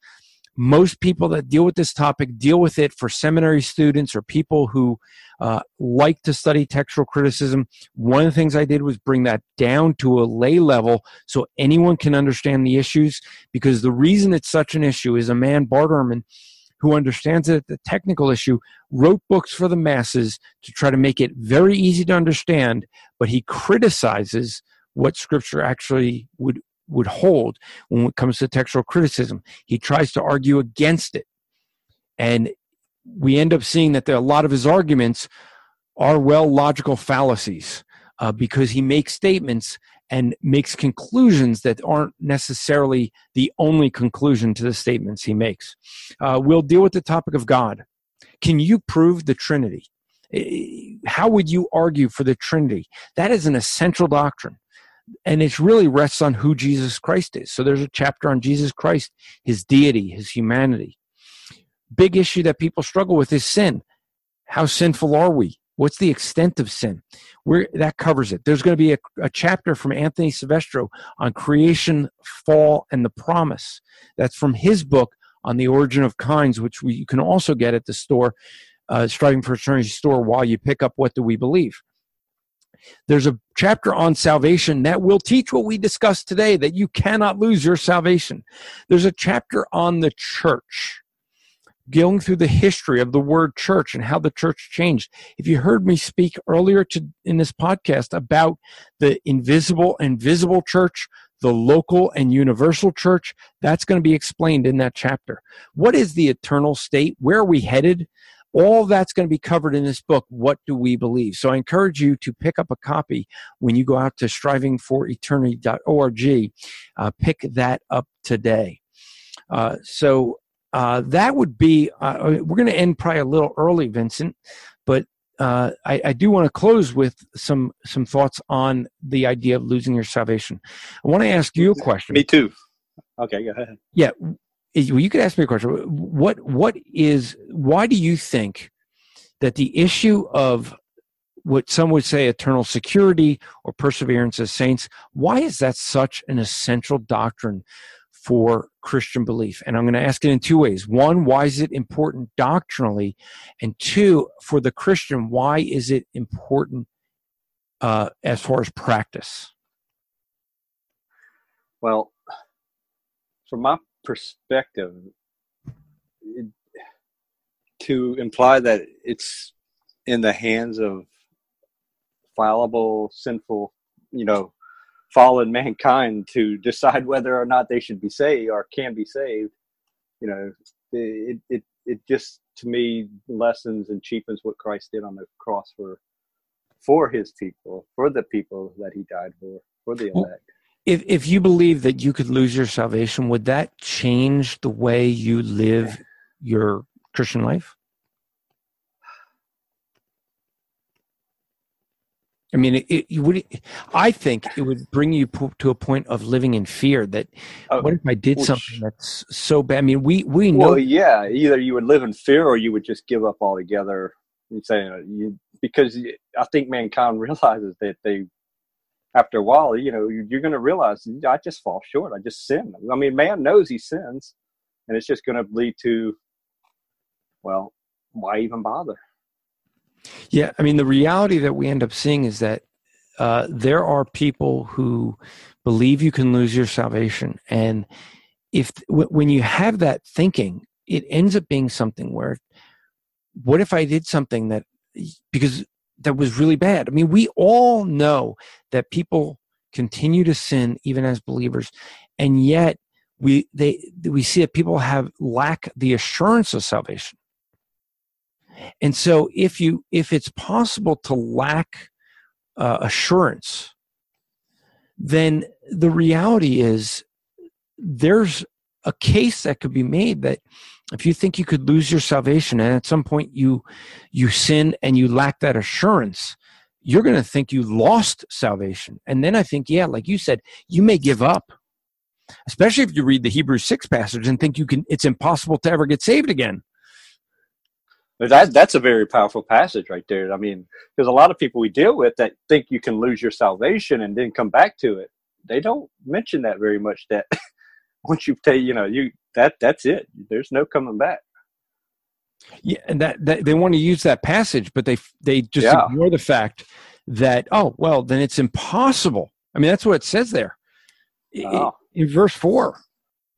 Most people that deal with this topic deal with it for seminary students or people who uh, like to study textual criticism. One of the things I did was bring that down to a lay level so anyone can understand the issues. Because the reason it's such an issue is a man, Bart Ehrman, who understands it, the technical issue, wrote books for the masses to try to make it very easy to understand, but he criticizes what scripture actually would would hold when it comes to textual criticism. He tries to argue against it. And we end up seeing that there a lot of his arguments are well logical fallacies uh, because he makes statements and makes conclusions that aren't necessarily the only conclusion to the statements he makes. Uh, we'll deal with the topic of God. Can you prove the Trinity? How would you argue for the Trinity? That is an essential doctrine. And it really rests on who Jesus Christ is. So there's a chapter on Jesus Christ, his deity, his humanity. Big issue that people struggle with is sin. How sinful are we? What's the extent of sin? Where that covers it. There's going to be a, a chapter from Anthony Silvestro on creation, fall, and the promise. That's from his book on the origin of kinds, which we, you can also get at the store, uh, Striving for Eternity store, while you pick up What Do We Believe? There's a chapter on salvation that will teach what we discussed today that you cannot lose your salvation. There's a chapter on the church going through the history of the word church and how the church changed. If you heard me speak earlier to, in this podcast about the invisible and visible church, the local and universal church, that's going to be explained in that chapter. What is the eternal state? Where are we headed? All that's going to be covered in this book. What do we believe? So I encourage you to pick up a copy when you go out to strivingforeternity.org. Uh, pick that up today. Uh, so uh, that would be, uh, uh we're going to end probably a little early, Vincent, but uh, I, I, do want to close with some some thoughts on the idea of losing your salvation. I want to ask you a question. Me too. Okay, go ahead. Yeah, you could ask me a question. What what is why do you think that the issue of what some would say eternal security or perseverance as saints, why is that such an essential doctrine for Christian belief? And I'm going to ask it in two ways. One, why is it important doctrinally? And two, for the Christian, why is it important uh, as far as practice? Well, from my perspective, it, to imply that it's in the hands of fallible, sinful, you know, fallen mankind to decide whether or not they should be saved or can be saved. You know, it it it just to me lessens and cheapens what Christ did on the cross for for his people, for the people that he died for, for the elect. If if you believe that you could lose your salvation, would that change the way you live your Christian life? I mean, it, it would. I think it would bring you to a point of living in fear. That uh, what if I did which, something that's so bad? I mean, we we know. Well, yeah. Either you would live in fear, or you would just give up altogether. And say uh, you because I think mankind realizes that they, after a while, you know, you're going to realize I just fall short. I just sin. I mean, man knows he sins, and it's just going to lead to, well, why even bother? Yeah, I mean, the reality that we end up seeing is that uh, there are people who believe you can lose your salvation, and if when you have that thinking, it ends up being something where, what if I did something that because that was really bad? I mean, we all know that people continue to sin even as believers, and yet we they we see that people have lack the assurance of salvation and so if you if it's possible to lack uh, assurance, then the reality is there's a case that could be made that if you think you could lose your salvation and at some point you you sin and you lack that assurance you're going to think you lost salvation. And then i think yeah like you said you may give up. Especially if you read the hebrews 6 passage and think you can it's impossible to ever get saved again that that's a very powerful passage right there. I mean, there's a lot of people we deal with that think you can lose your salvation and then come back to it. They don't mention that very much. That once you take, you know, you that that's it. There's no coming back. Yeah, and that, that they want to use that passage, but they they just yeah. ignore the fact that oh well, then it's impossible. I mean, that's what it says there oh. in verse four.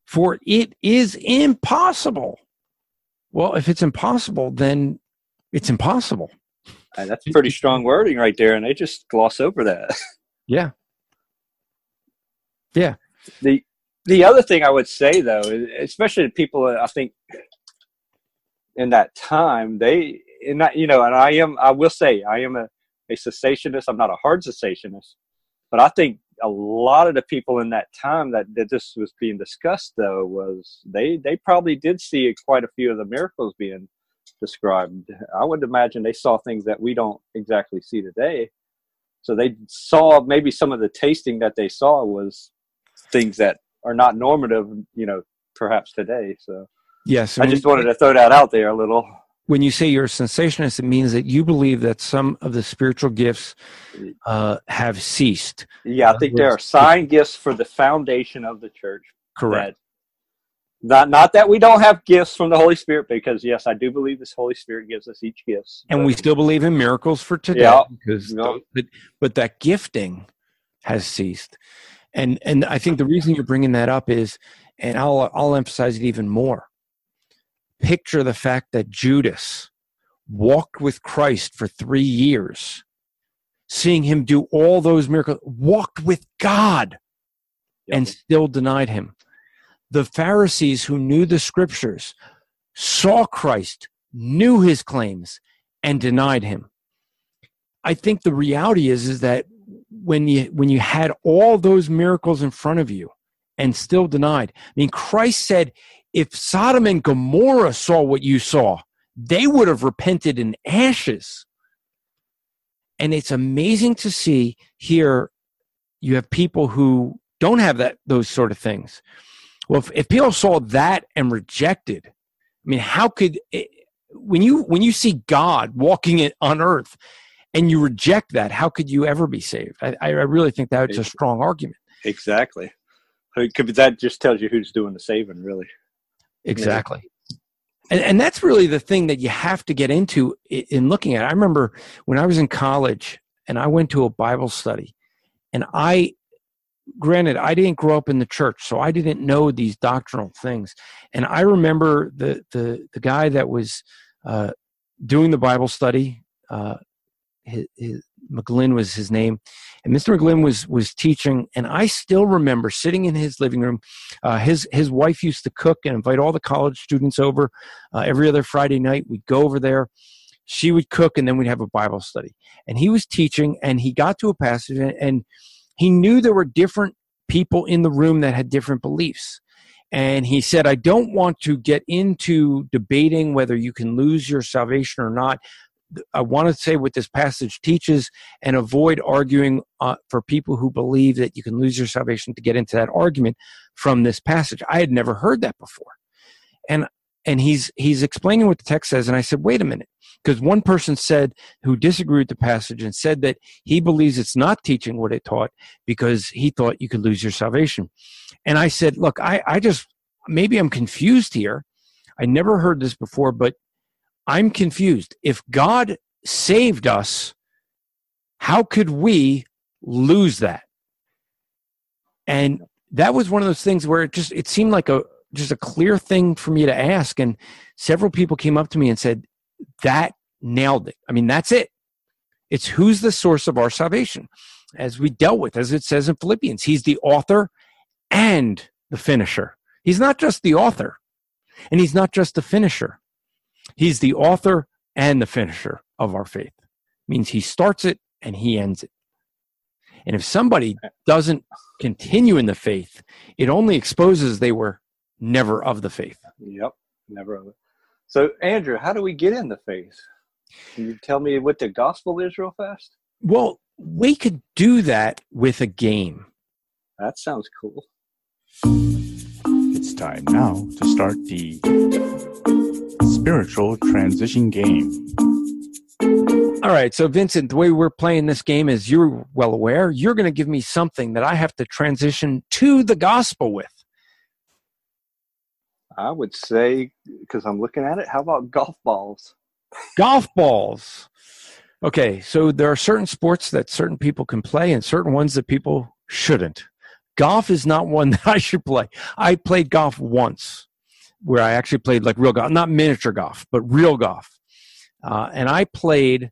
For it is impossible well, if it's impossible, then it's impossible. Uh, that's pretty strong wording right there, and they just gloss over that. yeah. Yeah. The the other thing I would say though, especially people I think in that time, they in that you know, and I am I will say I am a, a cessationist. I'm not a hard cessationist, but I think a lot of the people in that time that, that this was being discussed though was they they probably did see quite a few of the miracles being described. I would imagine they saw things that we don't exactly see today. So they saw maybe some of the tasting that they saw was things that are not normative you know perhaps today. So yes i just wanted to throw that out there a little when you say you're a cessationist, it means that you believe that some of the spiritual gifts uh, have ceased. Yeah, I think there are sign gifts for the foundation of the church. Correct. Not not that we don't have gifts from the Holy Spirit, because yes, I do believe this Holy Spirit gives us each gifts. And we still believe in miracles for today. Yeah. Because Yeah. but, but that gifting has ceased. And and I think the reason you're bringing that up is, and I'll I'll emphasize it even more. Picture the fact that Judas walked with Christ for three years, seeing him do all those miracles, walked with God and still denied him. The Pharisees who knew the scriptures saw Christ, knew his claims, and denied him. I think the reality is, is that when you when you had all those miracles in front of you and still denied, I mean, Christ said, if Sodom and Gomorrah saw what you saw, they would have repented in ashes. And it's amazing to see here you have people who don't have that those sort of things. Well, if, if people saw that and rejected, I mean, how could it, when you when you see God walking it on earth and you reject that, how could you ever be saved? I, I really think that's a strong argument. Exactly. Because that just tells you who's doing the saving, really. Exactly. And, and that's really the thing that you have to get into in looking at. I remember when I was in college and I went to a Bible study, and I, granted, I didn't grow up in the church, so I didn't know these doctrinal things. And I remember the the the guy that was uh, doing the Bible study. Uh, his, his, McGlynn was his name, and Mr. McGlynn was was teaching, and I still remember sitting in his living room. Uh, his his wife used to cook and invite all the college students over uh, every other Friday night. We'd go over there. She would cook, and then we'd have a Bible study. And he was teaching, and he got to a passage, and, and he knew there were different people in the room that had different beliefs. And he said, I don't want to get into debating whether you can lose your salvation or not. I want to say what this passage teaches and avoid arguing uh, for people who believe that you can lose your salvation to get into that argument from this passage. I had never heard that before. And and he's he's explaining what the text says and I said, "Wait a minute." Because one person said who disagreed with the passage and said that he believes it's not teaching what it taught because he thought you could lose your salvation. And I said, "Look, I I just maybe I'm confused here. I never heard this before, but I'm confused. If God saved us, how could we lose that? And that was one of those things where it just it seemed like a just a clear thing for me to ask and several people came up to me and said that nailed it. I mean, that's it. It's who's the source of our salvation. As we dealt with as it says in Philippians, he's the author and the finisher. He's not just the author and he's not just the finisher. He's the author and the finisher of our faith. means he starts it and he ends it. And if somebody doesn't continue in the faith, it only exposes they were never of the faith. Yep, never of it. So, Andrew, how do we get in the faith? Can you tell me what the gospel is real fast? Well, we could do that with a game. That sounds cool. It's time now to start the spiritual transition game. All right, so Vincent, the way we're playing this game is you're well aware, you're going to give me something that I have to transition to the gospel with. I would say, because I'm looking at it, how about golf balls? golf balls. Okay, so there are certain sports that certain people can play and certain ones that people shouldn't. Golf is not one that I should play. I played golf once where I actually played like real golf, not miniature golf, but real golf. Uh, and I played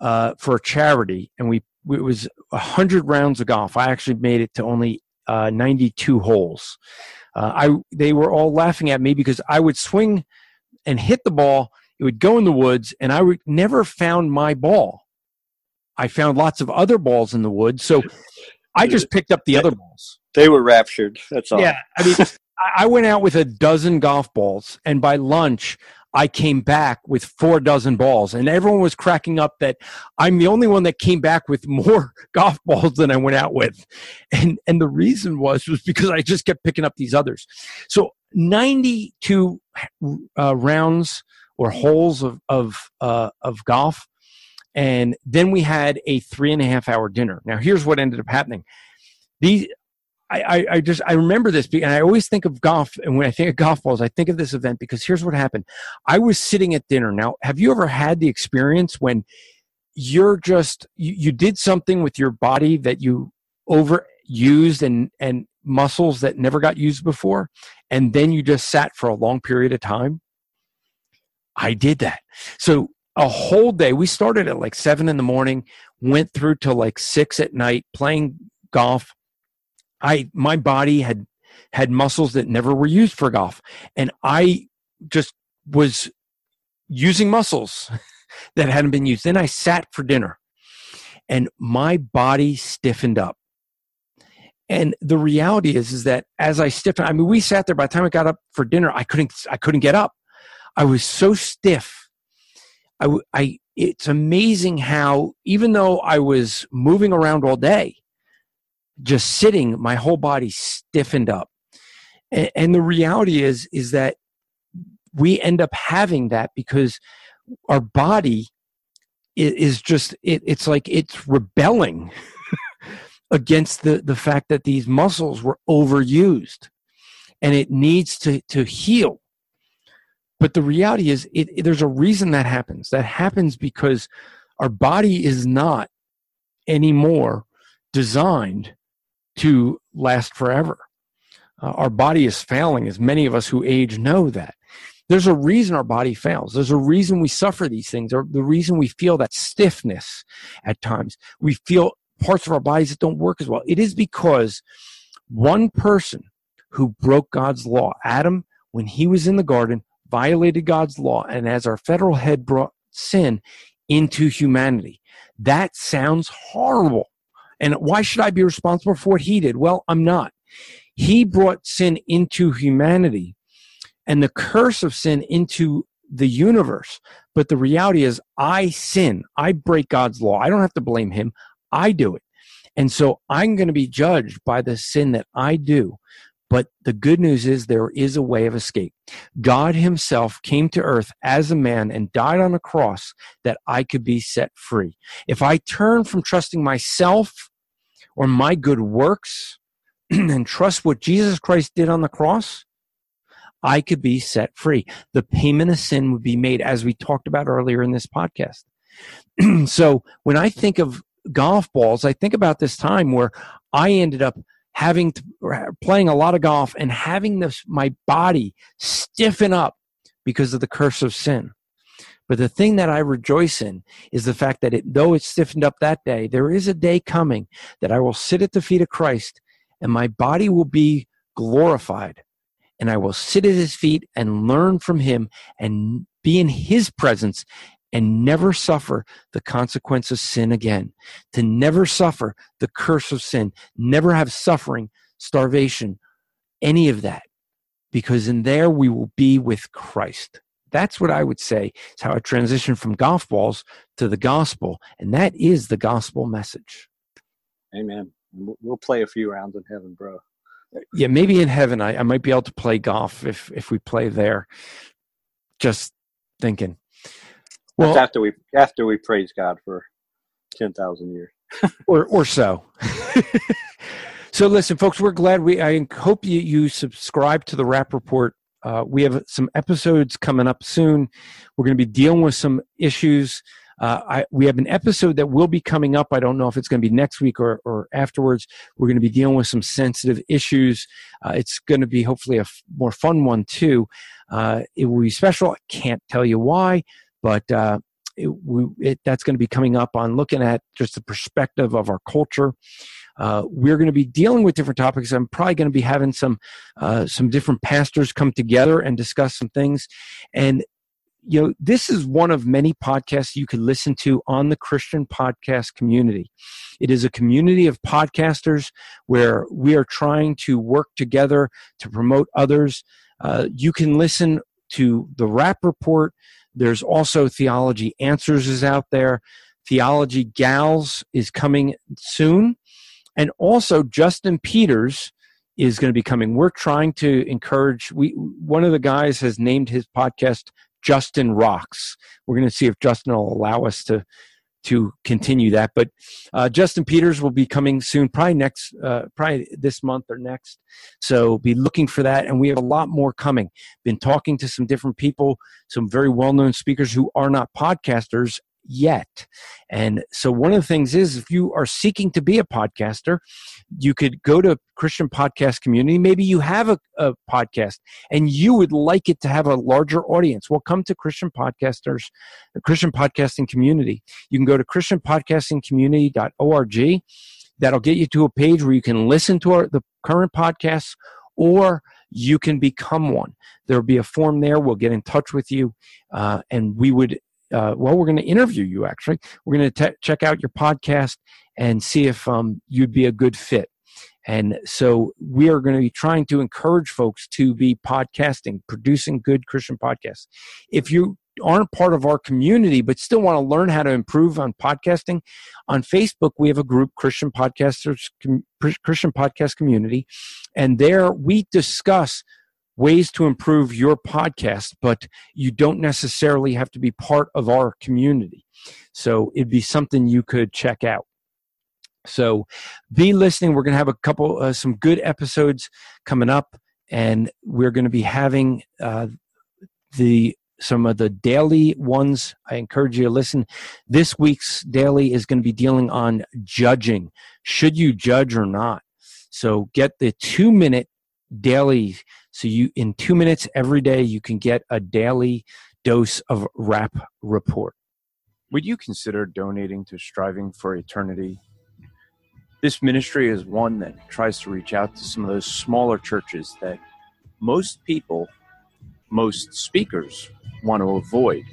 uh, for a charity, and we it was hundred rounds of golf. I actually made it to only uh, ninety two holes. Uh, I they were all laughing at me because I would swing and hit the ball. It would go in the woods, and I would never found my ball. I found lots of other balls in the woods, so I just picked up the other balls. They were raptured. That's all. Yeah, I mean, I- went out with a dozen golf balls, and by lunch, I came back with four dozen balls, and everyone was cracking up that I'm the only one that came back with more golf balls than I went out with, and and the reason was was because I just kept picking up these others. So 92 uh, rounds or holes of of uh, of golf, and then we had a three and a half hour dinner. Now here's what ended up happening. These I, I, just I remember this and I always think of golf and when I think of golf balls I think of this event because here's what happened. I was sitting at dinner. Now, have you ever had the experience when you're just you, you did something with your body that you overused and and muscles that never got used before and then you just sat for a long period of time? I did that. So a whole day. We started at like seven in the morning, went through till like six at night playing golf I my body had had muscles that never were used for golf, and I just was using muscles that hadn't been used. Then I sat for dinner, and my body stiffened up. And the reality is, is that as I stiffened, I mean, we sat there. By the time I got up for dinner, I couldn't, I couldn't get up. I was so stiff. I, I, it's amazing how even though I was moving around all day, just sitting, my whole body stiffened up. And, and the reality is, is that we end up having that because our body is just it, it's like it's rebelling against the the fact that these muscles were overused and it needs to to heal but the reality is it, it, there's a reason that happens that happens because our body is not anymore designed to last forever. Uh, our body is failing, as many of us who age know that. There's a reason our body fails. There's a reason we suffer these things, or the reason we feel that stiffness at times. We feel parts of our bodies that don't work as well. It is because one person who broke God's law, Adam, when he was in the garden, violated God's law, and as our federal head brought sin into humanity. That sounds horrible. And why should I be responsible for what he did? Well, I'm not. He brought sin into humanity and the curse of sin into the universe. But the reality is, I sin. I break God's law. I don't have to blame him. I do it. And so I'm going to be judged by the sin that I do. But the good news is there is a way of escape. God Himself came to earth as a man and died on a cross that I could be set free. If I turn from trusting myself or my good works and trust what Jesus Christ did on the cross, I could be set free. The payment of sin would be made, as we talked about earlier in this podcast. so when I think of golf balls, I think about this time where I ended up having to, playing a lot of golf and having this my body stiffen up because of the curse of sin. But the thing that I rejoice in is the fact that it, though it stiffened up that day, there is a day coming that I will sit at the feet of Christ and my body will be glorified. And I will sit at his feet and learn from him and be in his presence and never suffer the consequence of sin again, to never suffer the curse of sin, never have suffering, starvation, any of that, because in there we will be with Christ. That's what I would say is how I transition from golf balls to the gospel, and that is the gospel message. Amen. We'll play a few rounds in heaven, bro. Yeah, maybe in heaven I, I might be able to play golf if if we play there. Just thinking. Well, That's after we after we praise God for ten thousand years, or or so. so listen, folks, we're glad we. I hope you you subscribe to the Rap Report. Uh, we have some episodes coming up soon. We're going to be dealing with some issues. Uh, I, we have an episode that will be coming up. I don't know if it's going to be next week or, or afterwards. We're going to be dealing with some sensitive issues. Uh, it's going to be hopefully a f- more fun one too. Uh, it will be special. I can't tell you why but uh, it, we, it, that's going to be coming up on looking at just the perspective of our culture. Uh, we're going to be dealing with different topics. I'm probably going to be having some uh, some different pastors come together and discuss some things. And you know, this is one of many podcasts you could listen to on the Christian podcast community. It is a community of podcasters where we are trying to work together to promote others. Uh, you can listen to the Rap Report. There's also Theology Answers is out there. Theology Gals is coming soon. And also Justin Peters is going to be coming. We're trying to encourage we one of the guys has named his podcast Justin Rocks. We're going to see if Justin will allow us to to continue that. But uh, Justin Peters will be coming soon, probably next, uh, probably this month or next. So be looking for that. And we have a lot more coming. Been talking to some different people, some very well known speakers who are not podcasters yet. And so one of the things is if you are seeking to be a podcaster, you could go to Christian podcast community. Maybe you have a, a podcast and you would like it to have a larger audience. Well, come to Christian podcasters, the Christian podcasting community. You can go to christianpodcastingcommunity.org. That'll get you to a page where you can listen to our, the current podcasts or you can become one. There'll be a form there. We'll get in touch with you, uh, and we would uh, well, we're going to interview you actually. We're going to check out your podcast and see if um, you'd be a good fit. And so we are going to be trying to encourage folks to be podcasting, producing good Christian podcasts. If you aren't part of our community but still want to learn how to improve on podcasting, on Facebook we have a group Christian Podcasters Christian Podcast Community, and there we discuss ways to improve your podcast, but you don't necessarily have to be part of our community. So it'd be something you could check out. So be listening. We're going to have a couple, uh, some good episodes coming up, and we're going to be having uh, the some of the daily ones. I encourage you to listen. This week's daily is going to be dealing on judging. Should you judge or not? So get the two minute daily so you in 2 minutes every day you can get a daily dose of rap report. Would you consider donating to Striving for Eternity? This ministry is one that tries to reach out to some of those smaller churches that most people, most speakers want to avoid.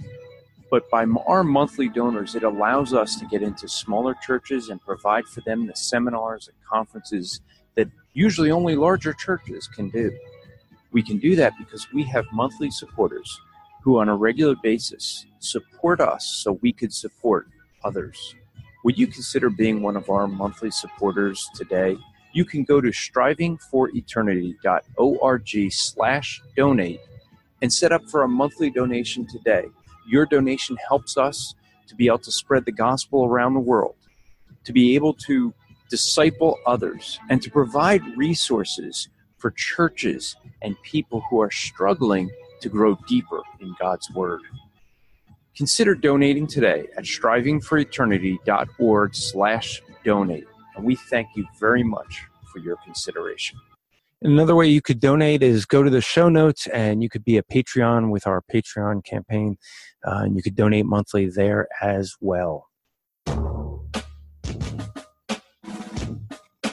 But by our monthly donors, it allows us to get into smaller churches and provide for them the seminars and conferences that usually only larger churches can do. We can do that because we have monthly supporters who, on a regular basis, support us so we could support others. Would you consider being one of our monthly supporters today? You can go to strivingforeternity.org slash donate and set up for a monthly donation today. Your donation helps us to be able to spread the gospel around the world, to be able to disciple others, and to provide resources for churches and people who are struggling to grow deeper in God's Word. Consider donating today at strivingforeternity.org slash donate. And we thank you very much for your consideration. Another way you could donate is go to the show notes and you could be a Patreon with our Patreon campaign. Uh, and you could donate monthly there as well.